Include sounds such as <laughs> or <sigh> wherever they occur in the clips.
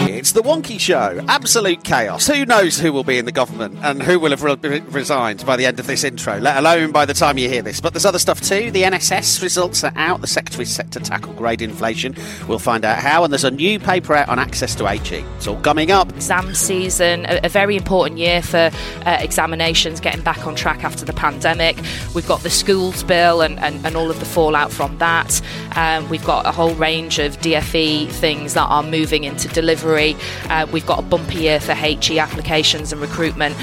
It's the Wonkhe Show. Absolute chaos. Who knows who will be in the government and who will have re- resigned by the end of this intro, let alone by the time you hear this. But there's other stuff too. The NSS results are out. The Secretary's set to tackle grade inflation. We'll find out how. And there's a new paper out on access to HE. It's all coming up. Exam season, a, a very important year for uh, examinations, getting back on track after the pandemic. We've got the schools bill and, and, and all of the fallout from that. Um, we've got a whole range of DFE things that are moving into delivery. Uh, we've got a bumpy year for HE applications and recruitment.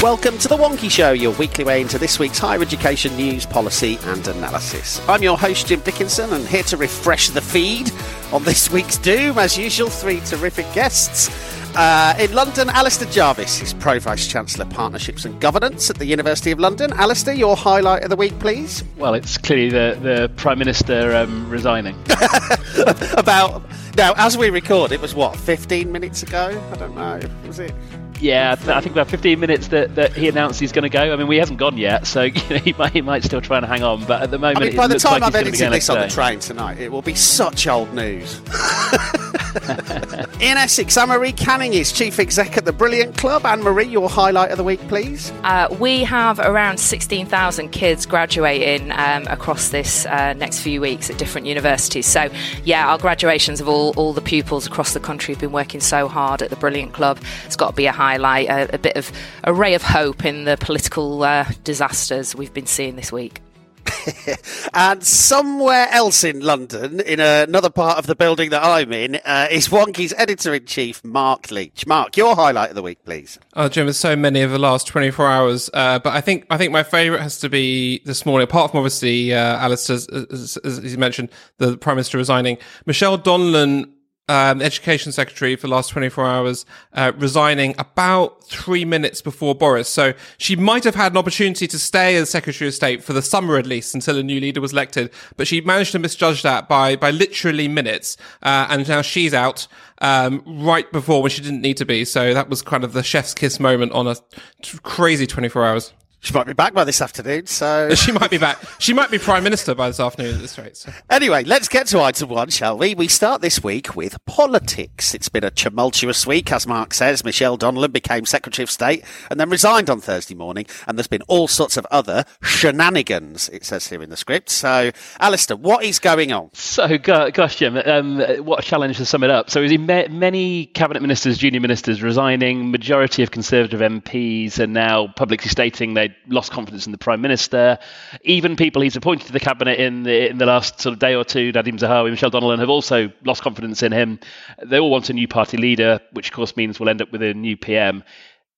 Welcome to The Wonkhe Show, your weekly way into this week's higher education news, policy, and analysis. I'm your host, Jim Dickinson, and here to refresh the feed on this week's Doom, as usual, three terrific guests. Uh, in London, Alistair Jarvis is Pro Vice Chancellor Partnerships and Governance at the University of London. Alistair, your highlight of the week, please. Well, it's clearly the, the Prime Minister um, resigning. <laughs> About now, as we record, it was what 15 minutes ago. I don't know. Was it? Yeah, I think about 15 minutes that, that he announced he's going to go. I mean, we haven't gone yet, so <laughs> you know, he, might, he might still try and hang on. But at the moment, I mean, by the time like I've edited this on the train tonight, it will be such old news. <laughs> <laughs> In Essex, Anne-Marie Canning is Chief Exec at the Brilliant Club. Anne-Marie, your highlight of the week, please. Uh, we have around 16,000 kids graduating um, across this uh, next few weeks at different universities. So, yeah, our graduations of all, all the pupils across the country have been working so hard at the Brilliant Club. It's got to be a highlight, a, a bit of a ray of hope in the political uh, disasters we've been seeing this week. <laughs> and somewhere else in London, in another part of the building that I'm in, uh, is Wonkhe's editor in chief, Mark Leach. Mark, your highlight of the week, please. Oh, Jim, there's so many of the last 24 hours, uh, but I think I think my favourite has to be this morning. Apart from obviously, uh, Alistair, as, as, as you mentioned, the Prime Minister resigning. Michelle Donelan um, Education Secretary for the last 24 hours, uh, resigning about three minutes before Boris. So she might have had an opportunity to stay as Secretary of State for the summer at least until a new leader was elected, but she managed to misjudge that by, by literally minutes. Uh, and now she's out, um, right before when she didn't need to be. So that was kind of the chef's kiss moment on a t- crazy 24 hours. She might be back by this afternoon, so. <laughs> She might be back. She might be Prime Minister by this afternoon at this rate. So. Anyway, let's get to item one, shall we? We start this week with politics. It's been a tumultuous week, as Mark says. Michelle Donelan became Secretary of State and then resigned on Thursday morning, and there's been all sorts of other shenanigans, it says here in the script. So, Alistair, what is going on? So, gosh, Jim, um, what a challenge to sum it up. So, we see ma- many cabinet ministers, junior ministers resigning, majority of Conservative MPs are now publicly stating they lost confidence in the prime minister. Even people he's appointed to the cabinet in the in the last sort of day or two, Nadhim Zahawi, Michelle Donelan, have also lost confidence in him. They all want a new party leader, which of course means we'll end up with a new PM.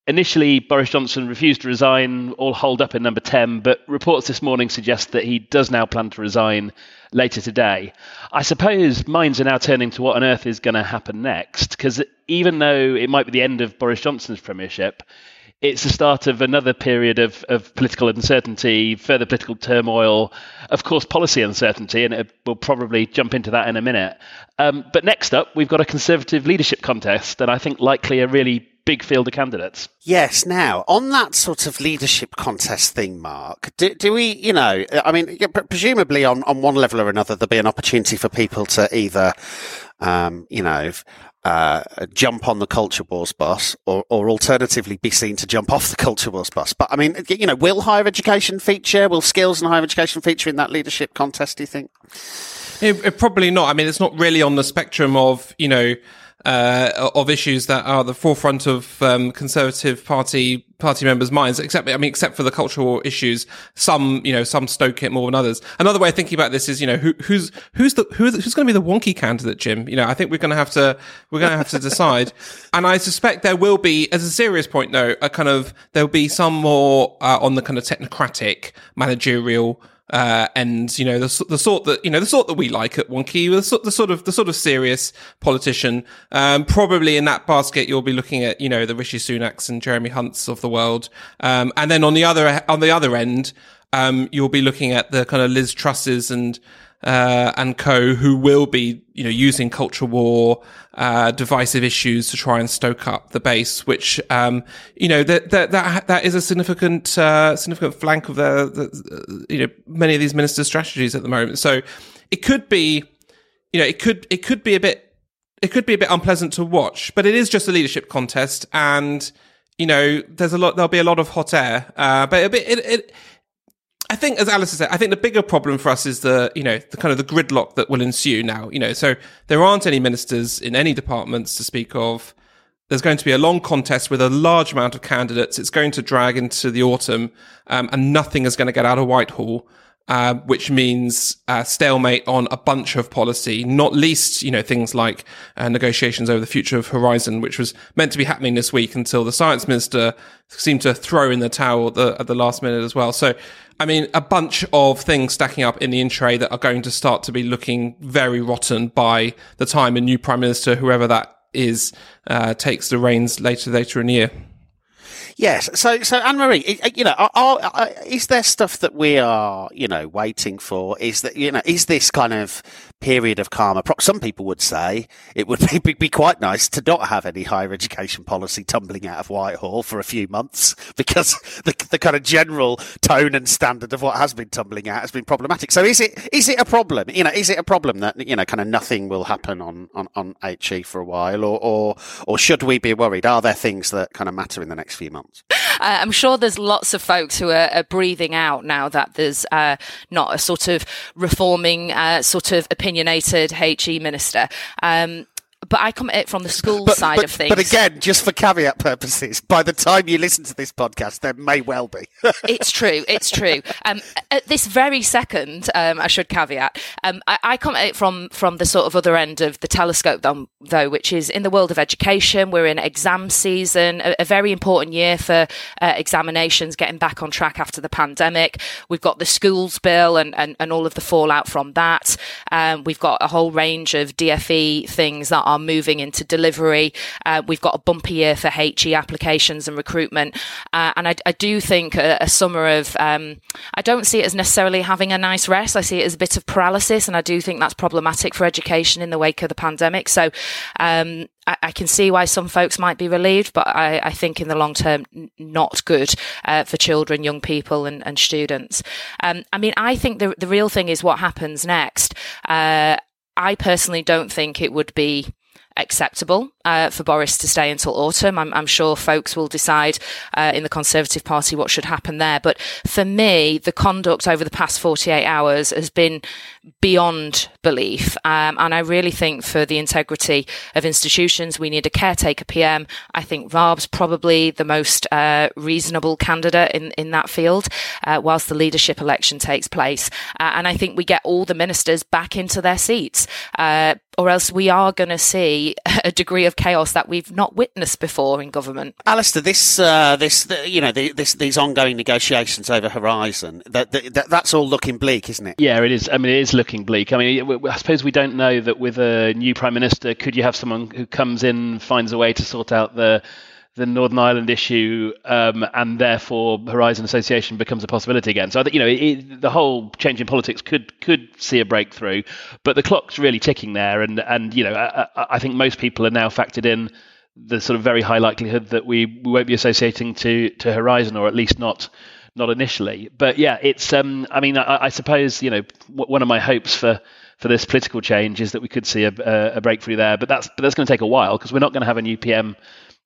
Initially, Boris Johnson refused to resign, all holed up in number 10, but reports this morning suggest that he does now plan to resign later today. I suppose minds are now turning to what on earth is going to happen next, because even though it might be the end of Boris Johnson's premiership, it's the start of another period of, of political uncertainty, further political turmoil, of course, policy uncertainty, and it, we'll probably jump into that in a minute. Um, but next up, we've got a Conservative leadership contest, and I think likely a really big field of candidates. Yes. Now, on that sort of leadership contest thing, Mark, do, do we, you know, I mean, presumably on, on one level or another, there'll be an opportunity for people to either, um, you know, uh, jump on the culture wars bus or, or alternatively be seen to jump off the culture wars bus. But I mean, you know, will higher education feature, will skills and higher education feature in that leadership contest, do you think? It, it, probably not. I mean, it's not really on the spectrum of, you know, uh, of issues that are at the forefront of um, Conservative Party party members' minds. Except, I mean, except for the cultural issues, some you know some stoke it more than others. Another way of thinking about this is you know who, who's who's the who, who's going to be the wonky candidate, Jim? You know, I think we're going to have to we're going to have to decide, <laughs> and I suspect there will be, as a serious point though, a kind of there will be some more uh, on the kind of technocratic managerial uh, and you know the, the sort that you know the sort that we like at Wonkhe, the sort, the sort of the sort of serious politician. Um, probably in that basket, you'll be looking at you know the Rishi Sunaks and Jeremy Hunts of the world, um, and then on the other on the other end, um, you'll be looking at the kind of Liz Trusses and uh, and co, who will be, you know, using culture war, uh, divisive issues to try and stoke up the base, which, um, you know, that, that, that, that is a significant, uh, significant flank of the, the, you know, many of these ministers' strategies at the moment. So it could be, you know, it could, it could be a bit, it could be a bit unpleasant to watch, but it is just a leadership contest and, you know, there's a lot, there'll be a lot of hot air, uh, but it, it, it I think, as Alice said, I think the bigger problem for us is the, you know, the kind of the gridlock that will ensue now. You know, so there aren't any ministers in any departments to speak of. There's going to be a long contest with a large amount of candidates. It's going to drag into the autumn, um, and nothing is going to get out of Whitehall. Uh, which means uh, stalemate on a bunch of policy, not least, you know, things like uh, negotiations over the future of Horizon, which was meant to be happening this week until the science minister seemed to throw in the towel at the, at the last minute as well. So I mean, a bunch of things stacking up in the in that are going to start to be looking very rotten by the time a new prime minister, whoever that is, uh, takes the reins later later in the year. Yes. So, so Anne Marie, you know, are, are, is there stuff that we are, you know, waiting for? Is that, you know, is this kind of period of calm. Some people would say it would <laughs> be, be quite nice to not have any higher education policy tumbling out of Whitehall for a few months <laughs> because the, the kind of general tone and standard of what has been tumbling out has been problematic. So, is it is it a problem? You know, is it a problem that you know, kind of nothing will happen on on, on HE for a while, or or or should we be worried? Are there things that kind of matter in the next few months? Uh, I'm sure there's lots of folks who are, are breathing out now that there's uh, not a sort of reforming, uh, sort of opinionated HE minister. Um, but I come at it from the school but, side but, of things. But again, just for caveat purposes, by the time you listen to this podcast, there may well be. <laughs> it's true. It's true. Um, at this very second, um, I should caveat. Um, I, I, come at it from from the sort of other end of the telescope, though, which is in the world of education. We're in exam season, a, a very important year for uh, examinations, getting back on track after the pandemic. We've got the schools bill and and, and all of the fallout from that. Um, we've got a whole range of DFE things that are are moving into delivery. Uh, we've got a bumpy year for HE applications and recruitment. Uh, and I, I, do think a, a summer of, um, I don't see it as necessarily having a nice rest. I see it as a bit of paralysis. And I do think that's problematic for education in the wake of the pandemic. So, um, I, can see why some folks might be relieved, but I, I think in the long term, not good uh, for children, young people, and, and students. Um, I mean, I think the the real thing is what happens next. Uh, I personally don't think it would be acceptable uh, for Boris to stay until autumn. I'm, I'm sure folks will decide uh, in the Conservative Party what should happen there. But for me, the conduct over the past 48 hours has been beyond belief. Um, and I really think for the integrity of institutions, we need a caretaker PM. I think Raab's probably the most uh, reasonable candidate in, in that field uh, whilst the leadership election takes place. Uh, and I think we get all the ministers back into their seats uh, or else we are going to see <laughs> a degree of chaos that we've not witnessed before in government. Alistair, this, uh, this, the, you know, the, this, these ongoing negotiations over Horizon, that, that, that's all looking bleak, isn't it? Yeah, it is. I mean, it is looking bleak. I mean, I suppose we don't know that with a new prime minister, could you have someone who comes in, finds a way to sort out the the Northern Ireland issue, um, and therefore Horizon Association becomes a possibility again. So I think you know it, the whole change in politics could could see a breakthrough, but the clock's really ticking there, and and you know I, I think most people are now factored in the sort of very high likelihood that we, we won't be associating to to Horizon, or at least not not initially. But yeah, it's um, I mean I, I suppose you know one of my hopes for for this political change is that we could see a, a, a breakthrough there, but that's but that's going to take a while because we're not going to have a new PM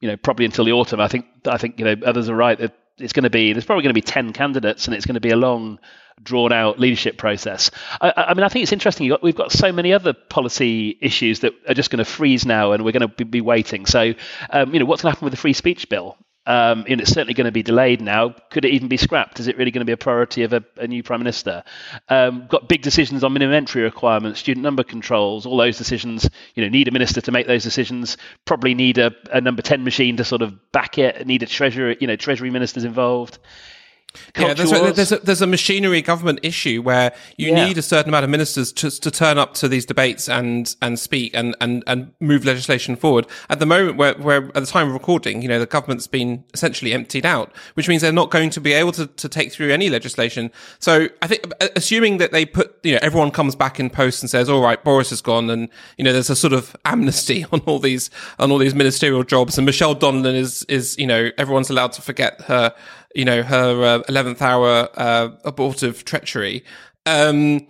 you know, probably until the autumn. I think I think you know others are right. That it's going to be there's probably going to be ten candidates, and it's going to be a long drawn out leadership process. I, I mean, I think it's interesting. Got, we've got so many other policy issues that are just going to freeze now, and we're going to be, be waiting. So, um, you know, what's going to happen with the free speech bill? Um, and it's certainly going to be delayed now. Could it even be scrapped? Is it really going to be a priority of a, a new prime minister? Um, got big decisions on minimum entry requirements, student number controls, all those decisions. You know, need a minister to make those decisions. Probably need a, a number ten machine to sort of back it. Need a treasury, you know, treasury ministers involved. Yeah, there's a, there's, a, there's a machinery government issue where you yeah. need a certain amount of ministers to, to turn up to these debates and, and speak and, and, and move legislation forward. At the moment, where, where at the time of recording, you know, the government's been essentially emptied out, which means they're not going to be able to, to take through any legislation. So I think, uh, assuming that they put, you know, everyone comes back in post and says, all right, Boris is gone and, you know, there's a sort of amnesty <laughs> on all these, on all these ministerial jobs and Michelle Donelan is, is, you know, everyone's allowed to forget her, you know, her uh, eleventh uh, hour uh, abortive treachery, um,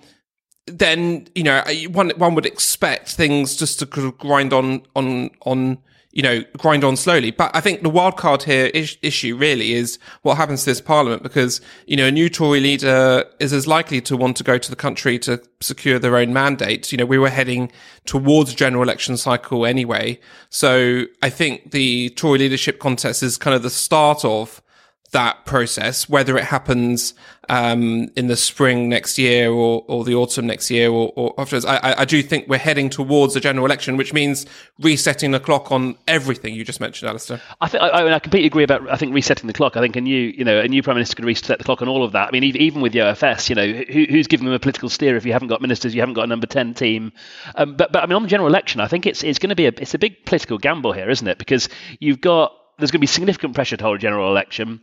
then you know one one would expect things just to grind on on on you know grind on slowly. But I think the wild card here is, issue really is what happens to this parliament because you know a new Tory leader is as likely to want to go to the country to secure their own mandate. You know we were heading towards general election cycle anyway, so I think the Tory leadership contest is kind of the start of that process, whether it happens um, in the spring next year or, or the autumn next year or, or afterwards. I, I, do think we're heading towards a general election, which means resetting the clock on everything you just mentioned, Alistair. I think I, I completely agree about. I think resetting the clock. I think a new, you know, a new prime minister could reset the clock on all of that. I mean, even with the OFS, you know, who, who's giving them a political steer if you haven't got ministers, you haven't got a number ten team. Um, but but I mean, on the general election, I think it's it's going to be a it's a big political gamble here, isn't it? Because you've got there's going to be significant pressure to hold a general election.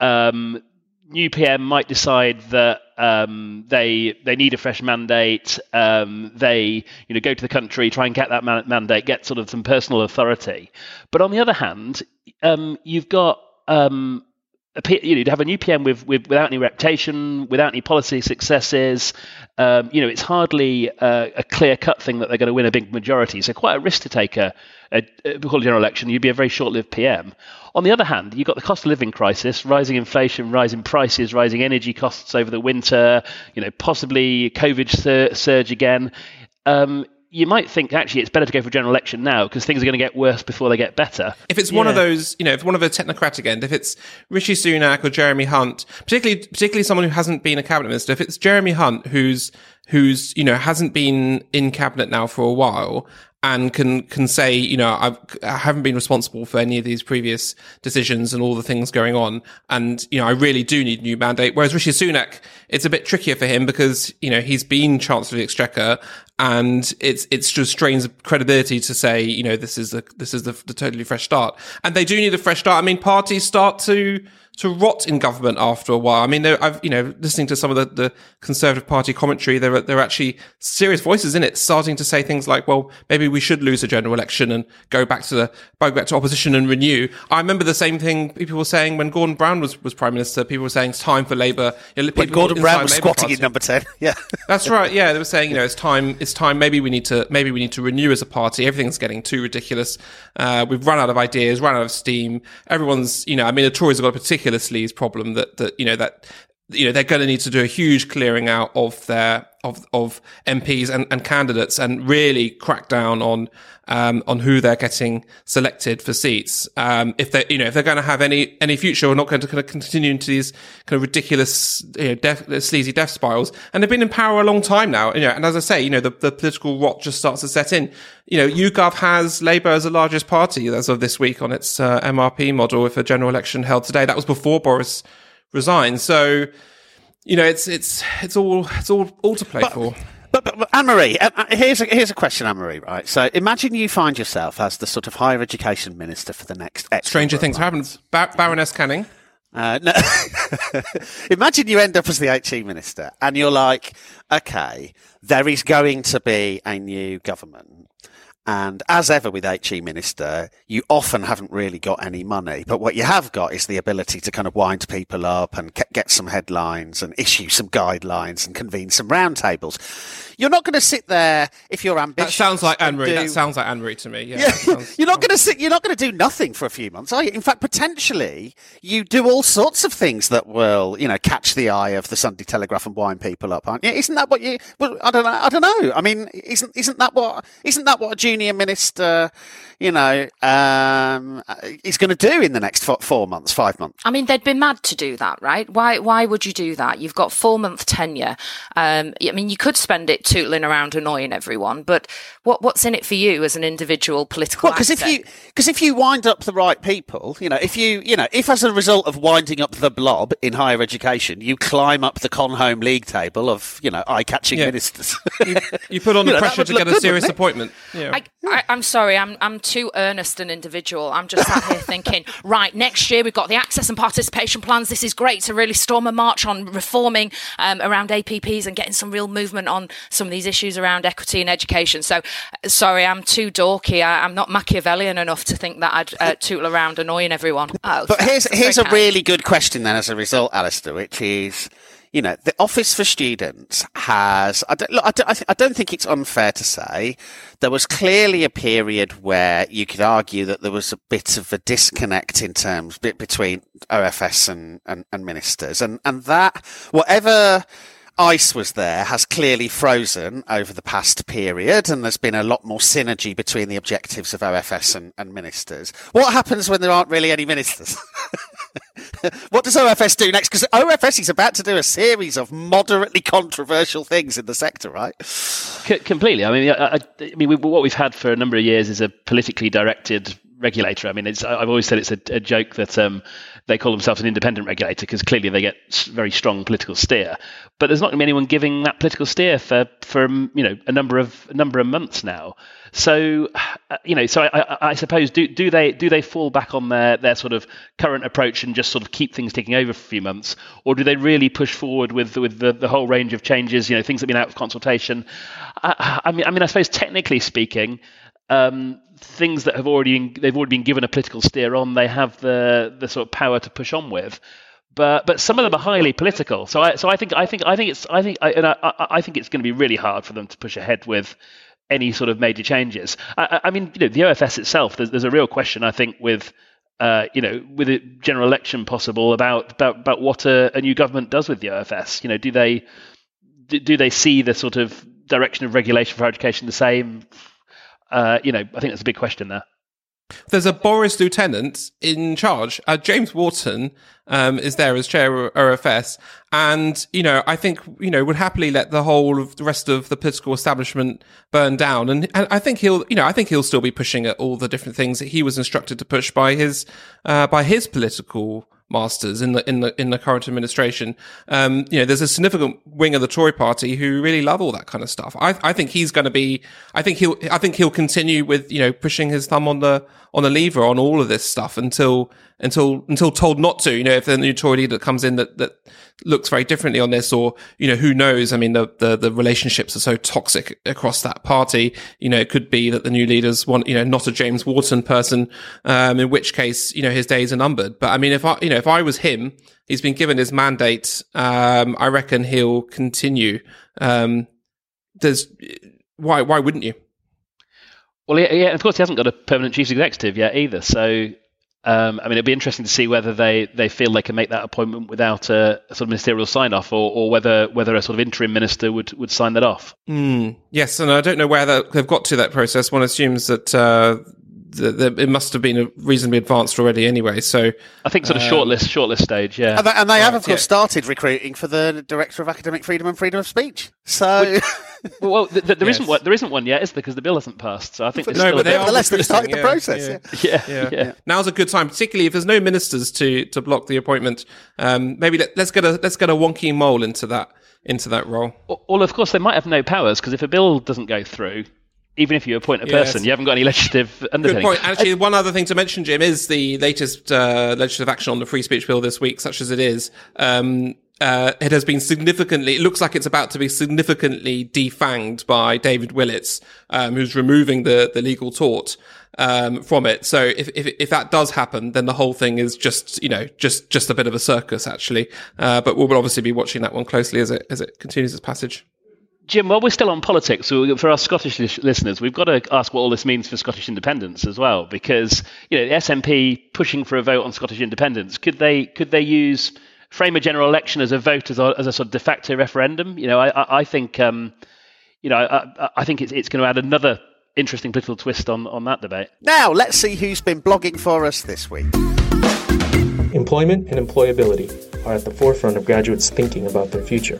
Um, new PM might decide that um, they they need a fresh mandate. Um, they you know go to the country, try and get that man- mandate, get sort of some personal authority. But on the other hand, um, you've got um, you know, to have a new PM with, with without any reputation, without any policy successes, um, you know, it's hardly a, a clear cut thing that they're going to win a big majority. So quite a risk to take a, a, a general election. You'd be a very short-lived PM. On the other hand, you've got the cost of living crisis, rising inflation, rising prices, rising energy costs over the winter. You know, possibly COVID sur- surge again. Um, you might think actually it's better to go for a general election now because things are going to get worse before they get better. If it's yeah. one of those, you know, if one of the technocratic end, if it's Rishi Sunak or Jeremy Hunt, particularly particularly someone who hasn't been a cabinet minister, if it's Jeremy Hunt who's who's you know hasn't been in cabinet now for a while and can can say, you know, I've, I haven't been responsible for any of these previous decisions and all the things going on, and you know, I really do need a new mandate. Whereas Rishi Sunak, it's a bit trickier for him because you know he's been Chancellor of the Exchequer, and it's it's just strains credibility to say, you know, this is the this is the, the totally fresh start, and they do need a fresh start. I mean, parties start to to rot in government after a while. I mean, I've, you know, listening to some of the, the Conservative Party commentary, there are, there are actually serious voices in it starting to say things like, well, maybe we should lose a general election and go back to the, go back to opposition and renew. I remember the same thing people were saying when Gordon Brown was, was Prime Minister. People were saying it's time for Labour. You know, when Gordon Brown was squatting Party. in number 10. <laughs> Yeah. That's right. Yeah. They were saying, you know, it's time, it's time. Maybe we need to, maybe we need to renew as a party. Everything's getting too ridiculous. Uh, we've run out of ideas, run out of steam. Everyone's, you know, I mean, the Tories have got a particular problem problem that that you know that you know they're going to need to do a huge clearing out of their of of MPs and, and candidates and really crack down on um, on who they're getting selected for seats. Um, if they you know if they're going to have any any future, we're not going to kind of continue into these kind of ridiculous you know sleazy death spirals. And they've been in power a long time now. You know, and as I say, you know the, the political rot just starts to set in. You know, YouGov has Labour as the largest party as of this week on its uh, MRP model. If a general election held today, that was before Boris resign. So, you know, it's it's it's all it's all all to play but, for. But, but, but Anne Marie, uh, uh, here's a, here's a question, Anne Marie. Right. So, imagine you find yourself as the sort of higher education minister for the next. Stranger things happen. Bar- Baroness Canning. Uh, no. <laughs> imagine you end up as the HE minister, and you're like, okay, there is going to be a new government And as ever with HE Minister, you often haven't really got any money, but what you have got is the ability to kind of wind people up and get some headlines and issue some guidelines and convene some roundtables. You're not going to sit there if you're ambitious. That sounds like Anne Marie. Do... That sounds like Anne Marie to me. Yeah. yeah. Sounds... you're not going to sit. You're not going to do nothing for a few months, are you? In fact, potentially, you do all sorts of things that will, you know, catch the eye of the Sunday Telegraph and wind people up, aren't you? Isn't that what you? Well, I don't know. I don't know. I mean, isn't isn't that what? Isn't that what a junior minister, you know, um, is going to do in the next four, four months, five months? I mean, they'd be mad to do that, right? Why? Why would you do that? You've got four month tenure. Um, I mean, you could spend it tootling around annoying everyone. But what what's in it for you as an individual political? Well, because if you because if you wind up the right people, you know, if you you know, if as a result of winding up the blob in higher education, you climb up the con home league table of you know eye catching yeah. ministers, you, you, put on <laughs> the know, pressure to get a serious appointment. Yeah. I, I, I'm sorry, I'm I'm too earnest an individual. I'm just sat here thinking, <laughs> right, next year we've got the access and participation plans. This is great to really storm a march on reforming um, around APPs and getting some real movement on some of these issues around equity and education. So, sorry, I'm too dorky. I, am not Machiavellian enough to think that I'd uh, tootle around annoying everyone. Oh, but here's here's a really good question then, as a result, Alistair, which is you know, the Office for Students has, I don't, look, I don't, I don't, think it's unfair to say there was clearly a period where you could argue that there was a bit of a disconnect in terms between OFS and, and, and ministers and, and that whatever, ice was there has clearly frozen over the past period, and there's been a lot more synergy between the objectives of OFS and, and ministers. What happens when there aren't really any ministers? <laughs> <laughs> what does OFS do next? Because OFS is about to do a series of moderately controversial things in the sector, right? C- completely. I mean, I, I mean, we, what we've had for a number of years is a politically directed regulator. I mean, I've always said it's a, a joke that um, they call themselves an independent regulator because clearly they get very strong political steer. But there's not going to be anyone giving that political steer for for um, you know a number of a number of months now. So uh, you know, so I, I, I, suppose do do they do they fall back on their their sort of current approach and just sort of keep things ticking over for a few months, or do they really push forward with with the, the whole range of changes? You know, things that have been out of consultation. I, I mean, I mean, I suppose technically speaking. Um, things that have already they've already been given a political steer on, they have the the sort of power to push on with. But but some of them are highly political. So I so I think I think I think it's I think I, and I, I think it's going to be really hard for them to push ahead with any sort of major changes. I, I mean, you know, the OFS itself. There's, there's a real question I think with. Uh, you know, with a general election possible, about about, about what a, a new government does with the OFS. You know, do they do, do they see the sort of direction of regulation for education the same uh, you know, I think that's a big question there. There's a Boris lieutenant in charge. Uh, James Wharton um, is there as chair of OFS, and you know, I think you know would happily let the whole of the rest of the political establishment burn down, and, and I think he'll, you know, I think he'll still be pushing at all the different things that he was instructed to push by his uh, by his political masters in the in the in the current administration. Um, you know, there's a significant wing of the Tory party who really love all that kind of stuff. I I think he's going to be. I think he'll. I think he'll continue with you know pushing his thumb on the on the lever on all of this stuff until until until told not to. You know, if the new Tory leader comes in that that looks very differently on this, or you know, who knows? I mean, the the, the relationships are so toxic across that party. You know, it could be that the new leaders want you know not a James Wharton person, um, in which case you know his days are numbered. But I mean, if I you know if I was him, he's been given his mandate. Um, I reckon he'll continue. Um, there's why why wouldn't you? Well, yeah, yeah, of course, he hasn't got a permanent chief executive yet either. So um, I mean, it'd be interesting to see whether they, they feel they can make that appointment without a, a sort of ministerial sign off, or, or whether whether a sort of interim minister would, would sign that off. Mm, yes, and I don't know where that, they've got to that process. One assumes that uh, it must have been reasonably advanced already anyway. So I think sort of um, shortlist shortlist stage, yeah. And they, and they right, have of course yeah. started recruiting for the director of academic freedom and freedom of speech. So well, <laughs> well th- th- there yes. not one. There isn't one yet, is there? Because the bill hasn't passed. So I think no, but they are nevertheless they've started yeah, the process. Yeah. Yeah. yeah. Now's a good time, particularly if there's no ministers to to block the appointment. Um, maybe let, us get a let's get a wonky mole into that into that role. Well, of course, they might have no powers because if a bill doesn't go through, even if you appoint a person, yes. you haven't got any legislative underpinning. Good point. Actually, one other thing to mention, Jim, is the latest uh, legislative action on the free speech bill this week, such as it is. Um, uh, it has been significantly, it looks like it's about to be significantly defanged by David Willetts, um, who's removing the, the legal tort, um, from it. So if, if, if that does happen, then the whole thing is just, you know, just, just a bit of a circus, actually. Uh, but we'll obviously be watching that one closely as it, as it continues its passage. Jim, while we're still on politics, for our Scottish listeners, we've got to ask what all this means for Scottish independence as well, because you know the SNP pushing for a vote on Scottish independence could they could they use frame a general election as a vote as a, as a sort of de facto referendum? You know, I, I think um, you know I, I think it's it's going to add another interesting political twist on on that debate. Now let's see who's been blogging for us this week. Employment and employability are at the forefront of graduates thinking about their future.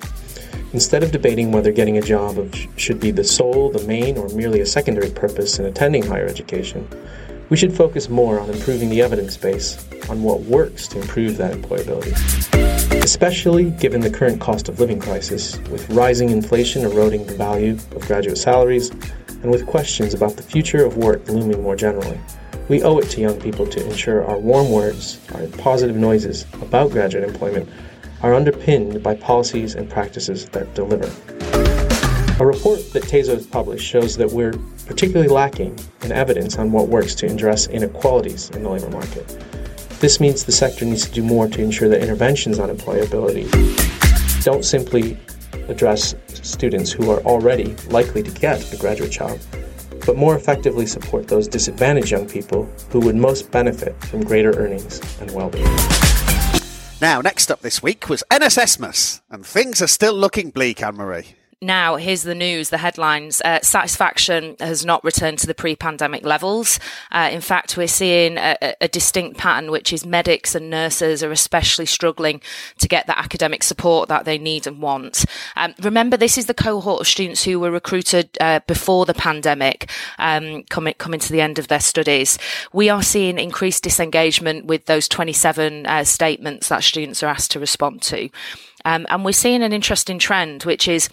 Instead of debating whether getting a job should be the sole, the main, or merely a secondary purpose in attending higher education, we should focus more on improving the evidence base on what works to improve that employability. Especially given the current cost of living crisis, with rising inflation eroding the value of graduate salaries, and with questions about the future of work looming more generally. We owe it to young people to ensure our warm words, our positive noises about graduate employment are underpinned by policies and practices that deliver. A report that has published shows that we're particularly lacking in evidence on what works to address inequalities in the labor market. This means the sector needs to do more to ensure that interventions on employability don't simply address students who are already likely to get a graduate job, but more effectively support those disadvantaged young people who would most benefit from greater earnings and well being. Now, next up this week was NSSmas, and things are still looking bleak, Anne Marie. Now, here's the news, the headlines. Uh, satisfaction has not returned to the pre pandemic levels. Uh, in fact, we're seeing a, a, distinct pattern, which is medics and nurses are especially struggling to get the academic support that they need and want. Um, remember, this is the cohort of students who were recruited uh, before the pandemic, um, coming, coming to the end of their studies. We are seeing increased disengagement with those 27 uh, statements that students are asked to respond to. Um, and we're seeing an interesting trend, which is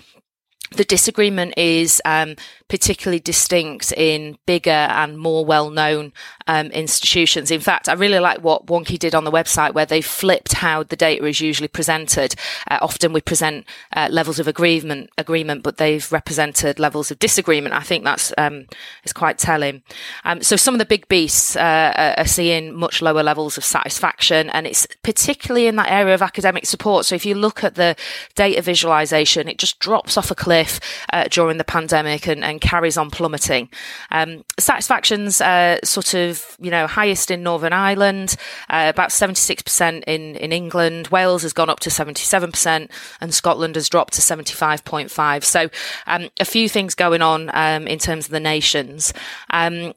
the disagreement is um, particularly distinct in bigger and more well-known um, institutions. In fact, I really like what Wonkhe did on the website, where they flipped how the data is usually presented. Uh, often we present uh, levels of agreement, agreement, but they've represented levels of disagreement. I think that's um, is quite telling. Um, so some of the big beasts uh, are seeing much lower levels of satisfaction, and it's particularly in that area of academic support. So if you look at the data visualization, it just drops off a cliff uh, during the pandemic and, and carries on plummeting. Um, satisfaction's uh, sort of, you know, highest in Northern Ireland, uh, about 76% in, in England. Wales has gone up to 77% and Scotland has dropped to 75.5. So, um, a few things going on, um, in terms of the nations. Um,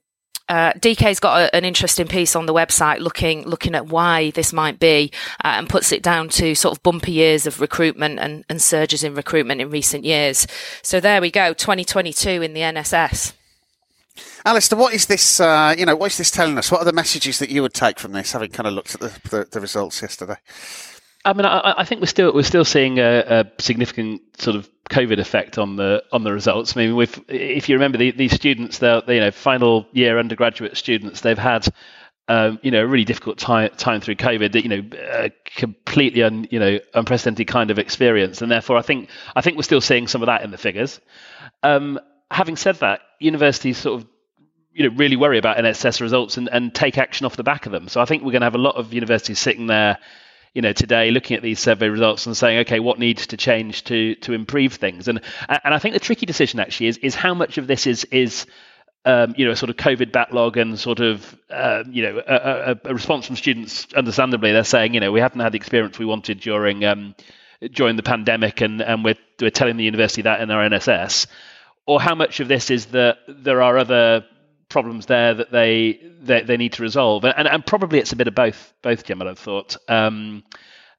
uh, DK's got a, an interesting piece on the website looking looking at why this might be, uh, and puts it down to sort of bumpy years of recruitment and, and surges in recruitment in recent years. So there we go, 2022 in the NSS. Alistair, what is this? Uh, you know, what is this telling us? What are the messages that you would take from this, having kind of looked at the, the, the results yesterday? I mean, I, I, think we're still we're still seeing a, a, significant sort of COVID effect on the on the results. I mean, if you remember the, these students, they're you know final year undergraduate students, they've had um, you know a really difficult time time through COVID. You know a completely un, you know unprecedented kind of experience, and therefore I think I think we're still seeing some of that in the figures. Um, having said that, universities sort of you know really worry about NSS results and, and take action off the back of them. So I think we're going to have a lot of universities sitting there you know today looking at these survey results and saying okay what needs to change to to improve things and and I think the tricky decision actually is is how much of this is is um, you know, a sort of COVID backlog and sort of, uh, you know, a, a, a, response from students. Understandably, they're saying, you know, we haven't had the experience we wanted during um, during the pandemic, and and we're we're telling the university that in our NSS. Or how much of this is that there are other problems there that they they, they need to resolve, and, and probably it's a bit of both. Both, Jim, I've thought. Um,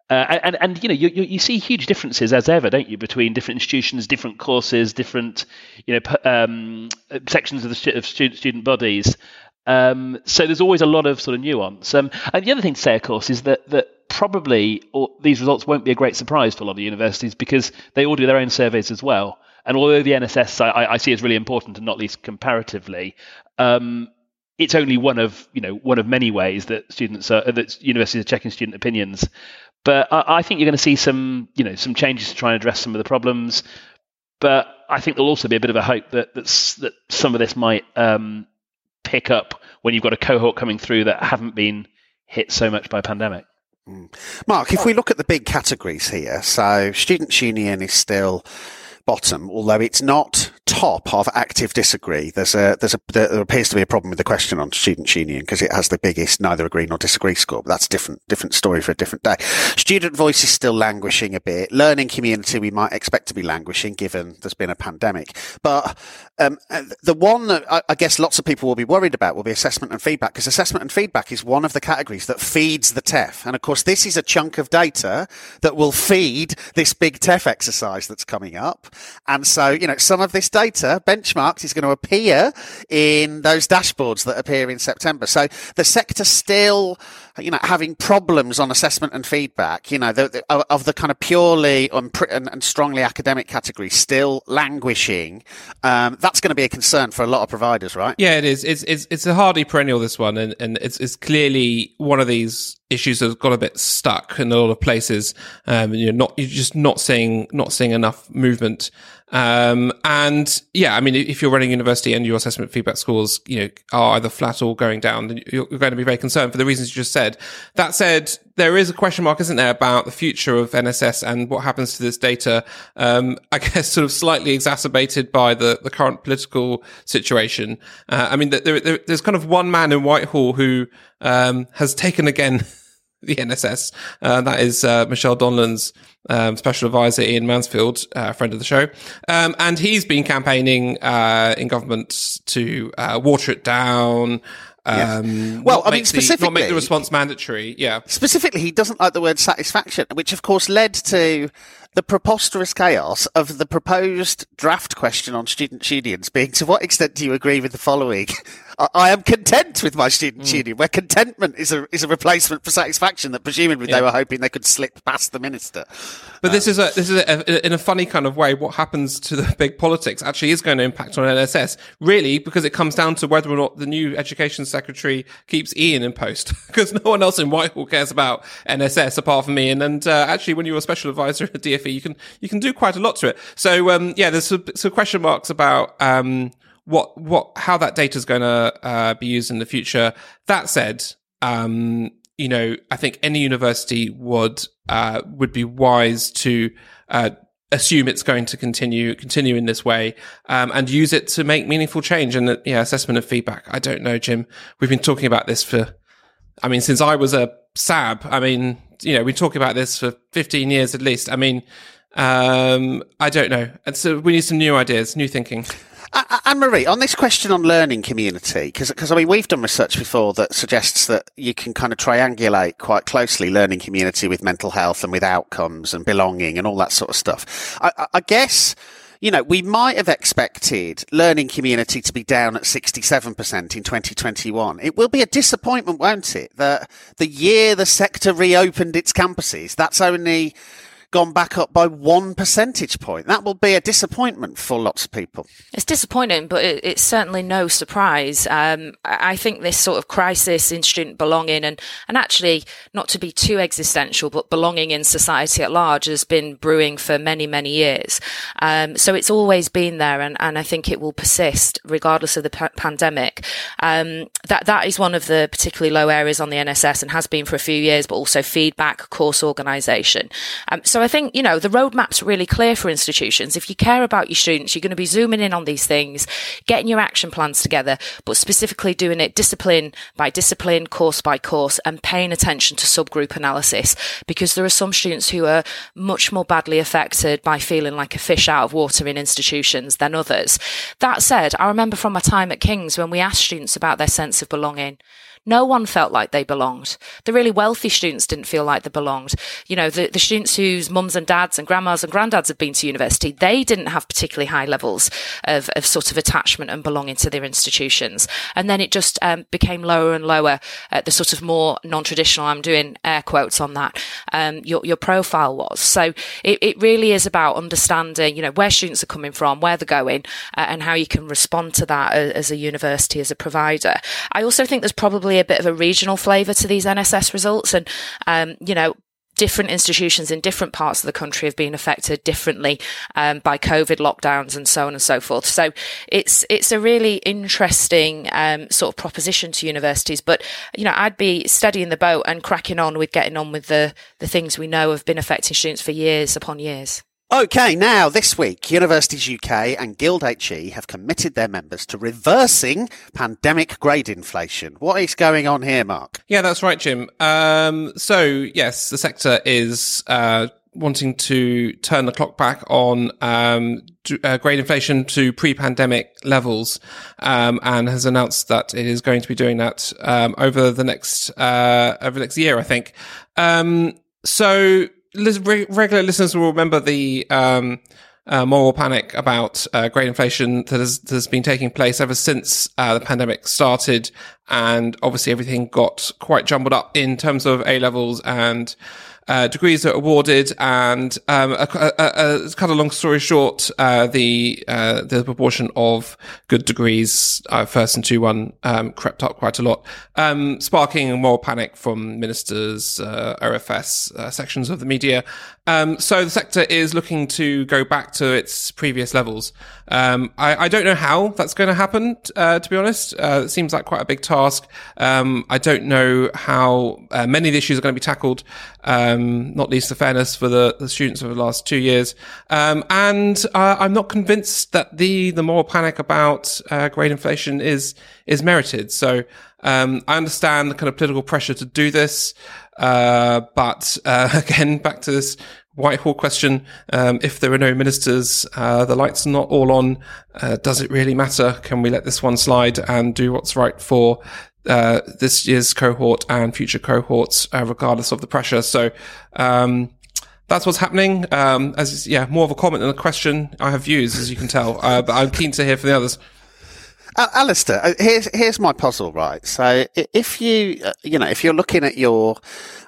uh, and and you know you, you see huge differences as ever, don't you, between different institutions, different courses, different you know um, sections of the of student student bodies. Um, so there's always a lot of sort of nuance. Um, and the other thing to say, of course, is that that probably these results won't be a great surprise to a lot of universities because they all do their own surveys as well. And although the NSS I, I see is really important and not least comparatively, um, it's only one of you know one of many ways that students are that universities are checking student opinions. But I, I think you're going to see some, you know, some changes to try and address some of the problems. But I think there'll also be a bit of a hope that that's, that some of this might um, pick up when you've got a cohort coming through that haven't been hit so much by pandemic. Mm. Mark, if we look at the big categories here, so Students' Union is still bottom, although it's not top of active disagree. There's a, there's a, there appears to be a problem with the question on student Union because it has the biggest neither agree nor disagree score, but that's different, different story for a different day. Student voice is still languishing a bit. Learning community, we might expect to be languishing given there's been a pandemic. But, um, the one that I, I guess lots of people will be worried about will be assessment and feedback because assessment and feedback is one of the categories that feeds the TEF. And of course, this is a chunk of data that will feed this big TEF exercise that's coming up. And so, you know, some of this data benchmarks is going to appear in those dashboards that appear in September. So the sector still, you know, having problems on assessment and feedback, you know, the, the, of the kind of purely and, and, strongly academic category still languishing. Um, that's going to be a concern for a lot of providers, right? Yeah, it is. It's, it's, it's a hardy perennial, this one. And, and it's, it's clearly one of these issues have got a bit stuck in a lot of places. Um, you're not, you're just not seeing, not seeing enough movement. Um, and yeah, I mean, if you're running university and your assessment feedback scores, you know, are either flat or going down, you're going to be very concerned for the reasons you just said. That said, there is a question mark, isn't there, about the future of NSS and what happens to this data? Um, <laughs> I guess sort of slightly exacerbated by the, the current political situation. Uh, I mean, there, there, there's kind of one man in Whitehall who, um, has taken again <laughs> the NSS. Uh, that is uh, Michelle Donelan's um, special advisor Ian Mansfield, uh, friend of the show, um, and he's been campaigning uh, in government to uh, water it down. Um, Well, I mean, specifically, the, not make the response mandatory. Yeah. Specifically, he doesn't like the word satisfaction, which of course led to the preposterous chaos of the proposed draft question on student unions being to what extent do you agree with the following? <laughs> I, am content with my student mm. union, where contentment is a is a replacement for satisfaction that presumably yeah. they were hoping they could slip past the minister. But um, this is a this is a, in a funny kind of way. What happens to the big politics actually is going to impact on NSS, really, because it comes down to whether or not the new education secretary keeps Ian in post, <laughs> because no one else in Whitehall cares about NSS apart from Ian. And uh, actually, when you were a special advisor at DFE, you can you can do quite a lot to it. So um, yeah, there's some, some question marks about. Um, what what how that data is going to uh, be used in the future. That said, um, you know, I think any university would uh, would be wise to uh, assume it's going to continue continue in this way um, and use it to make meaningful change and uh, yeah, assessment of feedback. I don't know, Jim. We've been talking about this for, I mean, since I was a SAB. I mean, you know, we talk about this for 15 years at least. I mean, um, I don't know. And so we need some new ideas, new thinking. Anne Marie, on this question on learning community, because I mean we've done research before that suggests that you can kind of triangulate quite closely learning community with mental health and with outcomes and belonging and all that sort of stuff. I, I guess you know, we might have expected learning community to be down at 67% in 2021. It will be a disappointment, won't it? That the year the sector reopened its campuses, that's only gone back up by one percentage point. That will be a disappointment for lots of people. It's disappointing, but it, it's certainly no surprise. Um, I think this sort of crisis in student belonging and, and actually not to be too existential, but belonging in society at large has been brewing for many, many years. Um, so it's always been there and, and I think it will persist regardless of the p- pandemic. Um, that, that is one of the particularly low areas on the NSS and has been for a few years, but also feedback, course organisation. Um, so so I think, you know, the roadmap's really clear for institutions. If you care about your students, you're going to be zooming in on these things, getting your action plans together, but specifically doing it discipline by discipline, course by course, and paying attention to subgroup analysis because there are some students who are much more badly affected by feeling like a fish out of water in institutions than others. That said, I remember from my time at King's when we asked students about their sense of belonging. No one felt like they belonged. The really wealthy students didn't feel like they belonged. You know, the, the students whose mums and dads and grandmas and granddads have been to university, they didn't have particularly high levels of, of sort of attachment and belonging to their institutions. And then it just um, became lower and lower at the sort of more non-traditional, I'm doing air quotes on that, um, your, your profile was. So it, it really is about understanding, you know, where students are coming from, where they're going, uh, and how you can respond to that as, as a university, as a provider. I also think there's probably a bit of a regional flavour to these NSS results. And, um, you know, different institutions in different parts of the country have been affected differently um, by COVID lockdowns and so on and so forth. So it's it's a really interesting um, sort of proposition to universities. But you know, I'd be steadying the boat and cracking on with getting on with the the things we know have been affecting students for years upon years. Okay, now this week, Universities UK and Guild HE have committed their members to reversing pandemic grade inflation. What is going on here, Mark? Yeah, that's right, Jim. Um, so, yes, the sector is uh, wanting to turn the clock back on um, uh, grade inflation to pre-pandemic levels, um, and has announced that it is going to be doing that um, over the next uh, over the next year, I think. Um, so regular listeners will remember the um, uh, moral panic about uh, grade inflation that has, that has been taking place ever since uh, the pandemic started, and obviously everything got quite jumbled up in terms of A levels and uh, degrees are awarded, and um, a, a, a, cut a long story short, uh, the uh, the proportion of good degrees, uh, first and two one, um, crept up quite a lot, um, sparking more panic from ministers, uh, OFS uh, sections of the media. Um, so the sector is looking to go back to its previous levels. Um, I, I, don't know how that's going to happen. to be honest, it seems like quite a big task. Um, I don't know how many of the issues are going to be tackled. Um, not least the fairness for the, the students over the last two years. Um, and uh, I'm not convinced that the the moral panic about uh, grade inflation is is merited. So um, I understand the kind of political pressure to do this, uh, but uh, <laughs> again, back to this Whitehall question: um, If there are no ministers, uh, the lights are not all on. Uh, does it really matter? Can we let this one slide and do what's right for uh, this year's cohort and future cohorts, uh, regardless of the pressure. So, um, that's what's happening. Um, as yeah, more of a comment than a question. I have views, as you can tell, uh, but I'm keen to hear from the others. Uh, Alistair, here's here's my puzzle, right? So if you uh, you know if you're looking at your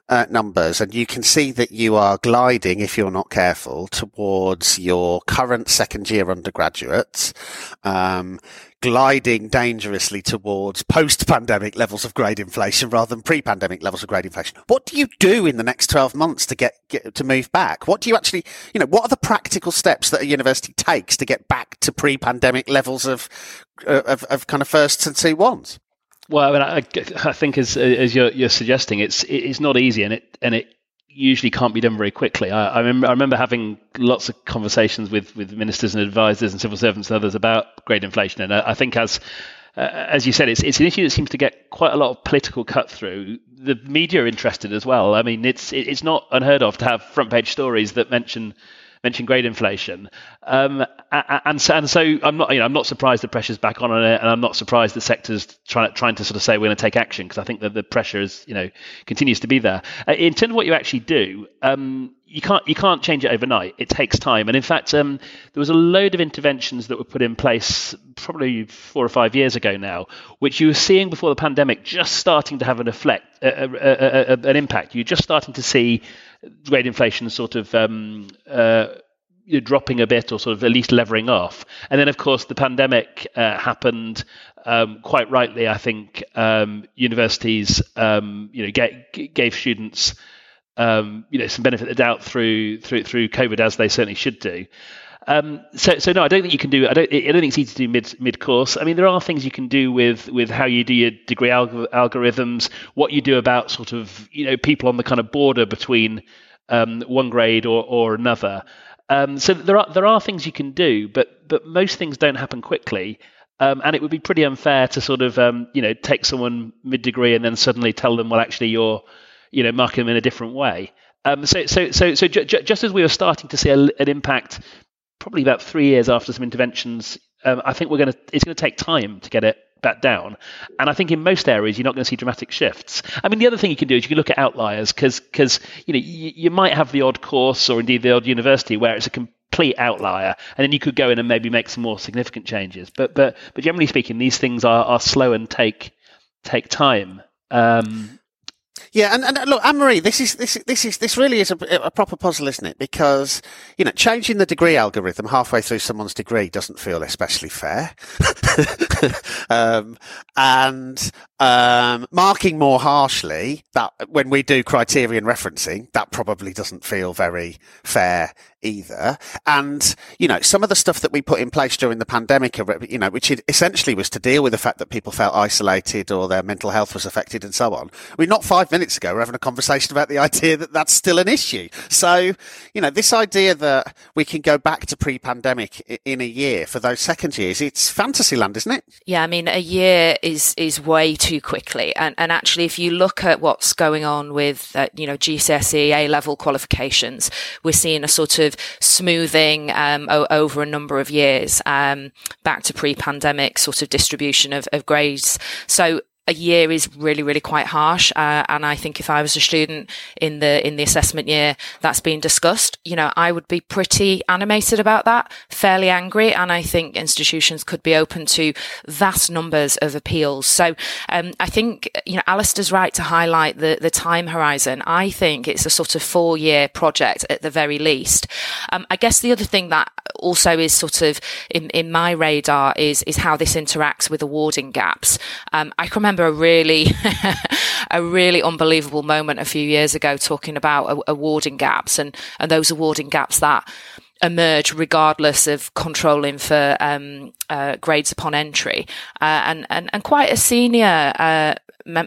uh, numbers and you can see that you are gliding, if you're not careful, towards your current second year undergraduates. Um, gliding dangerously towards post-pandemic levels of grade inflation rather than pre-pandemic levels of grade inflation. What do you do in the next 12 months to get, get, to move back? What do you actually, you know, what are the practical steps that a university takes to get back to pre-pandemic levels of, uh, of, of kind of firsts and two ones? Well, I, mean, I, I think as as you're, you're suggesting, it's it's not easy, and it and it usually can't be done very quickly. I, I, remember, I remember having lots of conversations with, with ministers and advisors and civil servants and others about grade inflation, and I, I think as uh, as you said, it's it's an issue that seems to get quite a lot of political cut through. The media are interested as well. I mean, it's it's not unheard of to have front page stories that mention mention grade inflation, um, and so and so I'm not you know I'm not surprised the pressure's back on it, and I'm not surprised the sector's trying trying to sort of say we're going to take action because I think that the pressure is you know continues to be there. Uh, in terms of what you actually do, um, you can't you can't change it overnight. It takes time, and in fact, um, there was a load of interventions that were put in place probably four or five years ago now, which you were seeing before the pandemic, just starting to have an effect, an impact. You're just starting to see grade inflation sort of um, uh, dropping a bit or sort of at least levering off. And then, of course, the pandemic uh, happened. Um, quite rightly, I think um, universities, um, you know, gave students, um, you know, some benefit of the doubt through through through COVID, as they certainly should do. Um, so, so no, I don't think you can do. I don't. I don't think it's easy to do mid mid course. I mean, there are things you can do with with how you do your degree alg- algorithms, what you do about sort of you know people on the kind of border between um, one grade or or another. Um, so there are there are things you can do, but but most things don't happen quickly. Um, and it would be pretty unfair to sort of um, you know take someone mid degree and then suddenly tell them well actually you're you know marking them in a different way. Um, so so so so ju- ju- just as we were starting to see a, an impact probably about three years after some interventions, um, I think we're going to. It's going to take time to get it back down. And I think in most areas you're not going to see dramatic shifts. I mean, the other thing you can do is you can look at outliers because because you know you, you might have the odd course or indeed the odd university where it's a complete outlier, and then you could go in and maybe make some more significant changes. But but but generally speaking, these things are, are slow and take take time. Um, Yeah, and, and look, Anne-Marie, this is this this is this really is a, a, proper puzzle, isn't it? Because you know, changing the degree algorithm halfway through someone's degree doesn't feel especially fair, <laughs> um, and um, marking more harshly that when we do criterion referencing, that probably doesn't feel very fair either. And, you know, some of the stuff that we put in place during the pandemic, you know, which essentially was to deal with the fact that people felt isolated or their mental health was affected and so on. I mean, not five minutes ago, we're having a conversation about the <laughs> idea that that's still an issue. So, you know, this idea that we can go back to pre-pandemic in a year for those second years, it's fantasy land, isn't it? Yeah. I mean, a year is, is way too quickly. And, and actually, if you look at what's going on with, uh, you know, GCSE A level qualifications, we're seeing a sort of of smoothing um, over a number of years um, back to pre-pandemic sort of distribution of, of grades. So a year is really, really quite harsh. Uh, and I think if I was a student in the, in the assessment year that's being discussed, you know, I would be pretty animated about that, fairly angry. And I think institutions could be open to vast numbers of appeals. So, um, I think, you know, Alistair's right to highlight the, the time horizon. I think it's a sort of four year project at the very least. Um, I guess the other thing that also is sort of in, in my radar is, is how this interacts with awarding gaps. Um, I can remember remember a really, <laughs> a really unbelievable moment a few years ago talking about awarding gaps and, and those awarding gaps that emerge regardless of controlling for um, uh, grades upon entry. Uh, and, and, and quite a senior uh,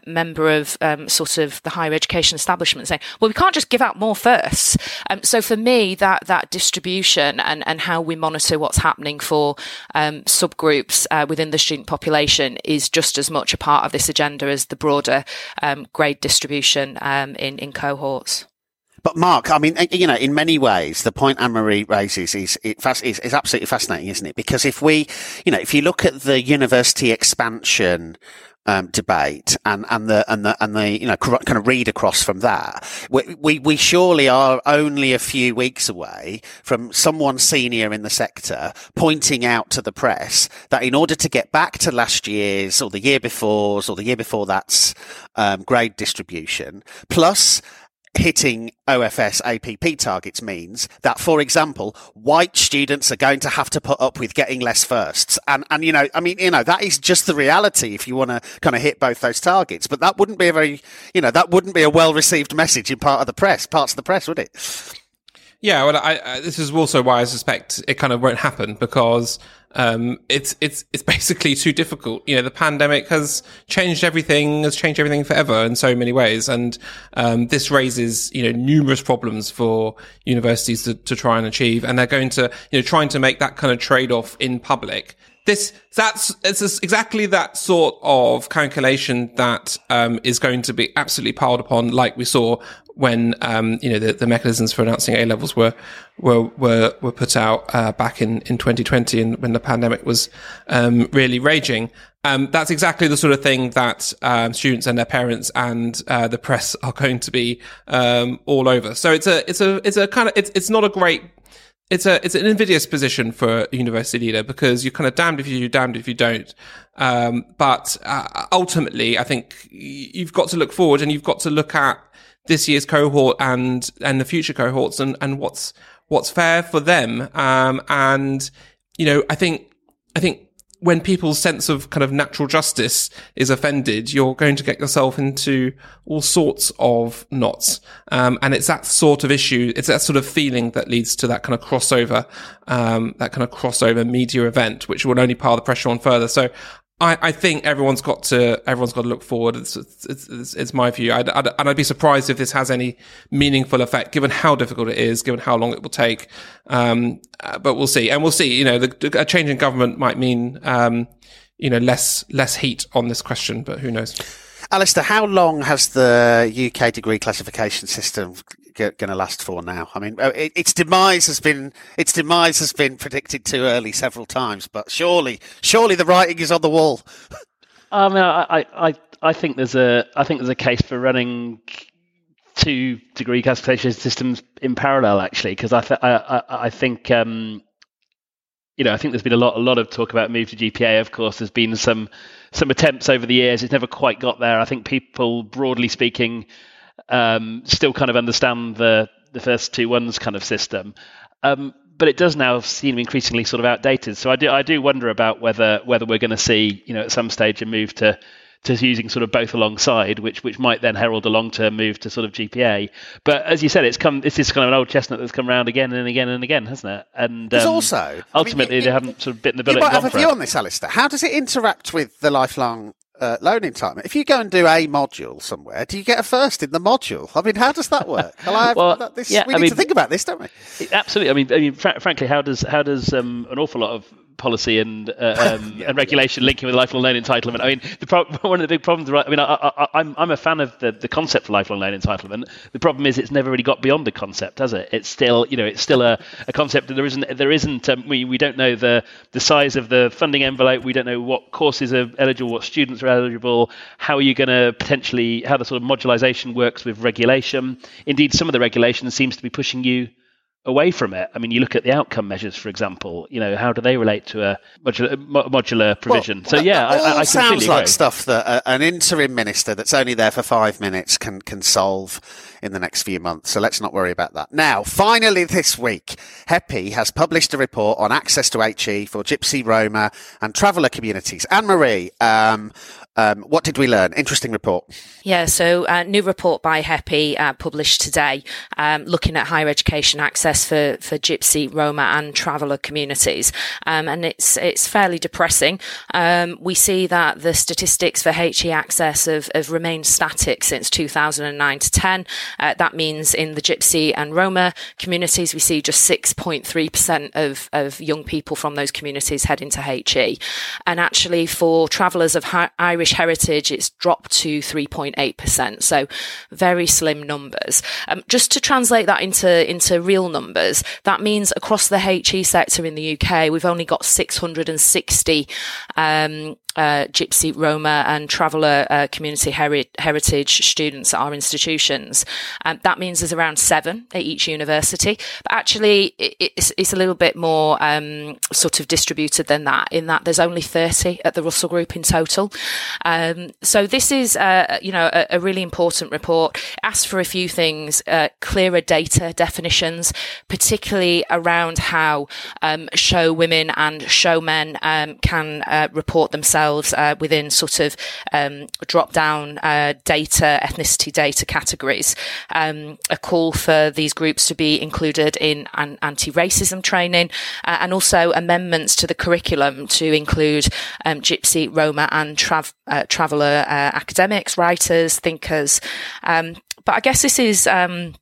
member of um, sort of the higher education establishment saying, well, we can't just give out more firsts. Um, so for me, that, that distribution and, and how we monitor what's happening for um, subgroups uh, within the student population is just as much a part of this agenda as the broader um, grade distribution um, in, in cohorts. But Mark, I mean, you know, in many ways, the point Anne-Marie raises is, is, is absolutely fascinating, isn't it? Because if we, you know, if you look at the university expansion um, debate and, and the, and the, and the, you know, kind of read across from that. We, we, we surely are only a few weeks away from someone senior in the sector pointing out to the press that in order to get back to last year's or the year before's or the year before that's, um, grade distribution, plus hitting OFS APP targets means that, for example, white students are going to have to put up with getting less firsts. And, and, you know, I mean, you know, that is just the reality if you want to kind of hit both those targets. But that wouldn't be a very, you know, that wouldn't be a well received message in part of the press, parts of the press, would it? Yeah, well, I, I, this is also why I suspect it kind of won't happen because um, it's it's it's <laughs> basically too difficult. You know, the pandemic has changed everything, has changed everything forever in so many ways, and um, this raises you know numerous problems for universities to, to try and achieve, and they're going to you know trying to make that kind of trade off in public. This that's it's exactly that sort of calculation that um, is going to be absolutely piled upon, like we saw when um, you know the, the, mechanisms for announcing A levels were were were were put out uh, back in in 2020 and when the pandemic was um, really raging. Um, that's exactly the sort of thing that um, students and their parents and uh, the press are going to be um, all over. So it's a it's a it's a kind of it's it's not a great it's a it's an invidious position for a university leader because you're kind of damned if you do, damned if you don't. Um, but uh, ultimately, I think you've got to look forward and you've got to look at this year's cohort and and the future cohorts and and what's what's fair for them. Um, and you know, I think I think when people's sense of kind of natural justice is offended, you're going to get yourself into all sorts of knots. Um, and it's that sort of issue, it's that sort of feeling that leads to that kind of crossover, um, that kind of crossover media event, which will only pile the pressure on further. So I, I think everyone's got to everyone's got to look forward. It's it's, it's, it's my view, I'd, I'd, and I'd be surprised if this has any meaningful effect, given how difficult it is, given how long it will take. Um, uh, but we'll see, and we'll see. You know, the, a change in government might mean um, you know less less heat on this question, but who knows. Alistair, how long has the UK degree classification system going to last for now? I mean, uh, its demise has been its demise has been predicted too early several times, but surely, surely the writing is on the wall. <laughs> I mean, I, I, I think there's a I think there's a case for running two degree classification systems in parallel, actually, because I, th- I, I, I think um, you know, I think there's been a lot, a lot of talk about move to GPA. Of course, there's been some some attempts over the years. It's never quite got there. I think people, broadly speaking, um, still kind of understand the the first two ones kind of system. Um, but it does now seem increasingly sort of outdated. So I do I do wonder about whether whether we're going to see you know at some stage a move to to using sort of both alongside, which which might then herald a long term move to sort of GPA. But as you said, it's come. This is kind of an old chestnut that's come around again and again and again, hasn't it? And um, also ultimately I mean, you, they haven't sort of bitten the bullet. You might have a view on this, Alistair. How does it interact with the lifelong uh, loan entitlement. If you go and do a module somewhere, do you get a first in the module? I mean, how does that work? <laughs> Have, well, this, yeah, we I need mean, to think about this, don't we? Absolutely. I mean, I mean, fr- frankly, how does how does um, an awful lot of policy and uh, <laughs> um, yeah, and regulation yeah. linking with lifelong learning entitlement. I mean, the pro- <laughs> one of the big problems, right? I mean, I, am I'm, I'm a fan of the, the concept for lifelong learning entitlement. The problem is it's never really got beyond the concept, has it? It's still, you know, it's still a, a concept that there isn't there isn't um, we we don't know the the size of the funding envelope. We don't know what courses are eligible, what students are eligible. How are you going to potentially how the sort of modularization works with regulation? Indeed, some of the regulation seems to be pushing you away from it. I mean, you look at the outcome measures, for example. You know, how do they relate to a modular, modular provision? Well, so yeah, I, I, I sounds like agree. stuff that a, an interim minister that's only there for five minutes can can solve in the next few months. So let's not worry about that. Now, finally, this week, HEPI has published a report on access to HE for Gypsy, Roma, and traveller communities. Anne-Marie. Um, um, what did we learn? Interesting report. Yeah, so a uh, new report by HEPI uh, published today, um, looking at higher education access for, for Gypsy, Roma, and traveller communities, um, and it's it's fairly depressing. Um, we see that the statistics for HE access have, have remained static since 2009 to 10. Uh, that means in the Gypsy and Roma communities, we see just 6.3% of of young people from those communities heading to HE, and actually for travellers of Irish Irish heritage, it's dropped to 3.8%. So very slim numbers. Um, just to translate that into, into real numbers, that means across the HE sector in the UK, we've only got 660 um, uh, Gypsy, Roma, and Traveller uh, community heri- heritage students at our institutions. Um, that means there's around seven at each university. But actually, it, it's, it's, a little bit more um, sort of distributed than that, in that there's only 30 at the Russell Group in total. Um, so this is, uh, you know, a, a, really important report. Asks for a few things, uh, clearer data definitions, particularly around how um, show women and show men um, can uh, report themselves themselves uh, within sort of um, drop down uh, data, ethnicity data categories. Um, a call for these groups to be included in an anti-racism training uh, and also amendments to the curriculum to include um, Gypsy, Roma and trav- uh, traveller uh, academics, writers, thinkers. Um, but I guess this is um,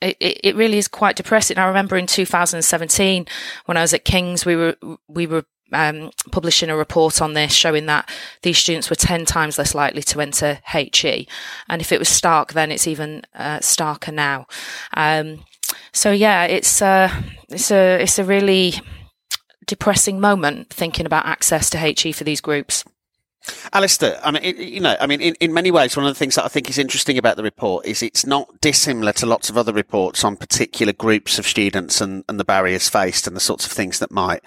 it, it, really is quite depressing. I remember in 2017 when I was at King's, we were we were um, publishing a report on this showing that these students were 10 times less likely to enter HE. And if it was stark then, it's even uh, starker now. Um, so yeah, it's, uh, it's a, it's a really depressing moment thinking about access to HE for these groups. Alistair, I mean, you know, I mean, in, in many ways, one of the things that I think is interesting about the report is it's not dissimilar to lots of other reports on particular groups of students and, and the barriers faced and the sorts of things that might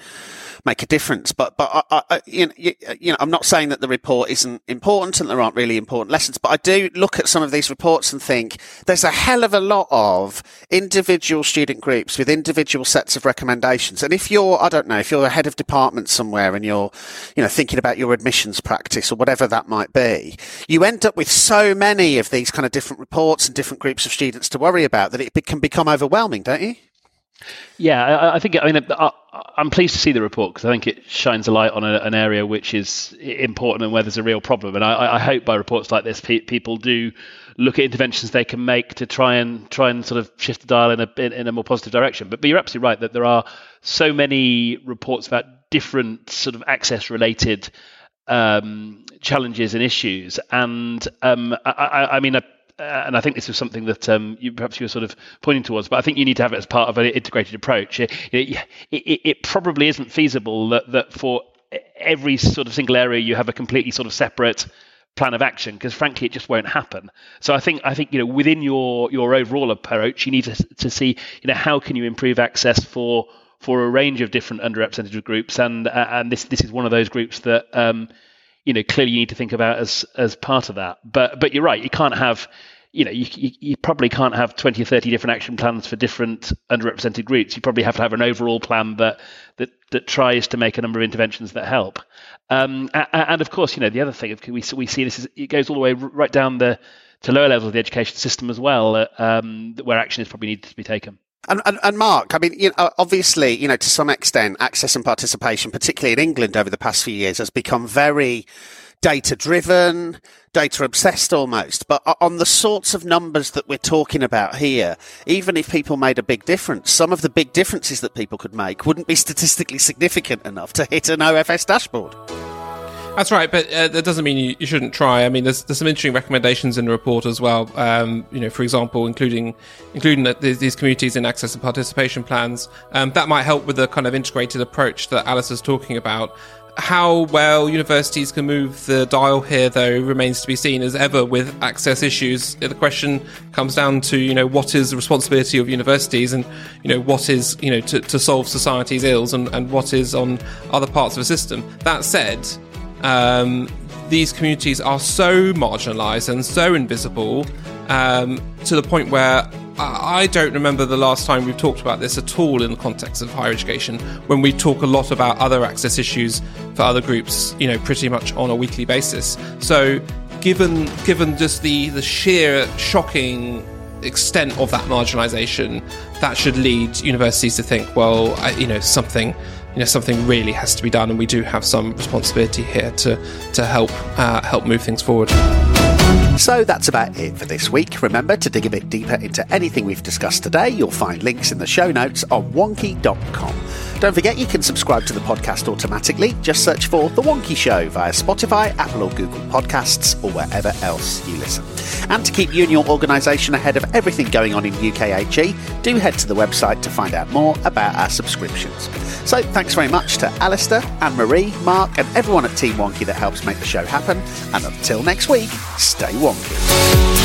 make a difference. But, but I, I, you, know, you know, I'm not saying that the report isn't important and there aren't really important lessons, but I do look at some of these reports and think there's a hell of a lot of individual student groups with individual sets of recommendations. And if you're, I don't know, if you're a head of department somewhere and you're, you know, thinking about your admissions practice or whatever that might be, you end up with so many of these kind of different reports and different groups of students to worry about that it can become overwhelming, don't you? Yeah, I, I think. I mean, I, am pleased to see the report because I think it shines a light on a, an area which is important and where there's a real problem. And I, I hope by reports like this, pe- people do look at interventions they can make to try and try and sort of shift the dial in a in, in a more positive direction. But, but you're absolutely right that there are so many reports about different sort of access related um, challenges and issues. And um, I, I, I, mean, uh, and I think this is something that um, you, perhaps you were sort of pointing towards, but I think you need to have it as part of an integrated approach. It, it, it, it probably isn't feasible that, that for every sort of single area you have a completely sort of separate plan of action because frankly it just won't happen so i think i think you know within your your overall approach you need to, to see you know how can you improve access for for a range of different underrepresented groups, and uh, and this this is one of those groups that um, you know clearly you need to think about as as part of that. But but you're right, you can't have you know, you, you, you, probably can't have 20 or 30 different action plans for different underrepresented groups. You probably have to have an overall plan that that, that tries to make a number of interventions that help. Um, and, and, of course, you know, the other thing we we see this is it goes all the way right down the to lower levels of the education system as well, uh, um, where action is probably needed to be taken. And, and, and, Mark, I mean, you know, obviously, you know, to some extent, access and participation, particularly in England over the past few years, has become very data driven, data obsessed almost. But on the sorts of numbers that we're talking about here, even if people made a big difference, some of the big differences that people could make wouldn't be statistically significant enough to hit an OFS dashboard. That's right, but uh, that doesn't mean you, you, shouldn't try. I mean, there's, there's some interesting recommendations in the report as well. Um, you know, for example, including including the, these communities in access and participation plans. Um, that might help with the kind of integrated approach that Alice is talking about. How well universities can move the dial here, though, remains to be seen. As ever with access issues, the question comes down to you know what is the responsibility of universities, and you know what is you know to, to solve society's ills, and, and what is on other parts of the system. That said, um, these communities are so marginalised and so invisible um, to the point where I don't remember the last time we've talked about this at all in the context of higher education, when we talk a lot about other access issues for other groups, you know, pretty much on a weekly basis. So, given given just the the sheer shocking extent of that marginalisation, that should lead universities to think, well, I, you know, something you know something really has to be done, and we do have some responsibility here to to help uh, help move things forward. So that's about it for this week. Remember to dig a bit deeper into anything we've discussed today. You'll find links in the show notes on wonkhe.com. Don't forget you can subscribe to the podcast automatically. Just search for The Wonkhe Show via Spotify, Apple or Google Podcasts, or wherever else you listen. And to keep you and your organisation ahead of everything going on in UKHE, do head to the website to find out more about our subscriptions. So thanks very much to Alistair, Anne-Marie, Mark, and everyone at Team Wonkhe that helps make the show happen. And until next week, stay wonky.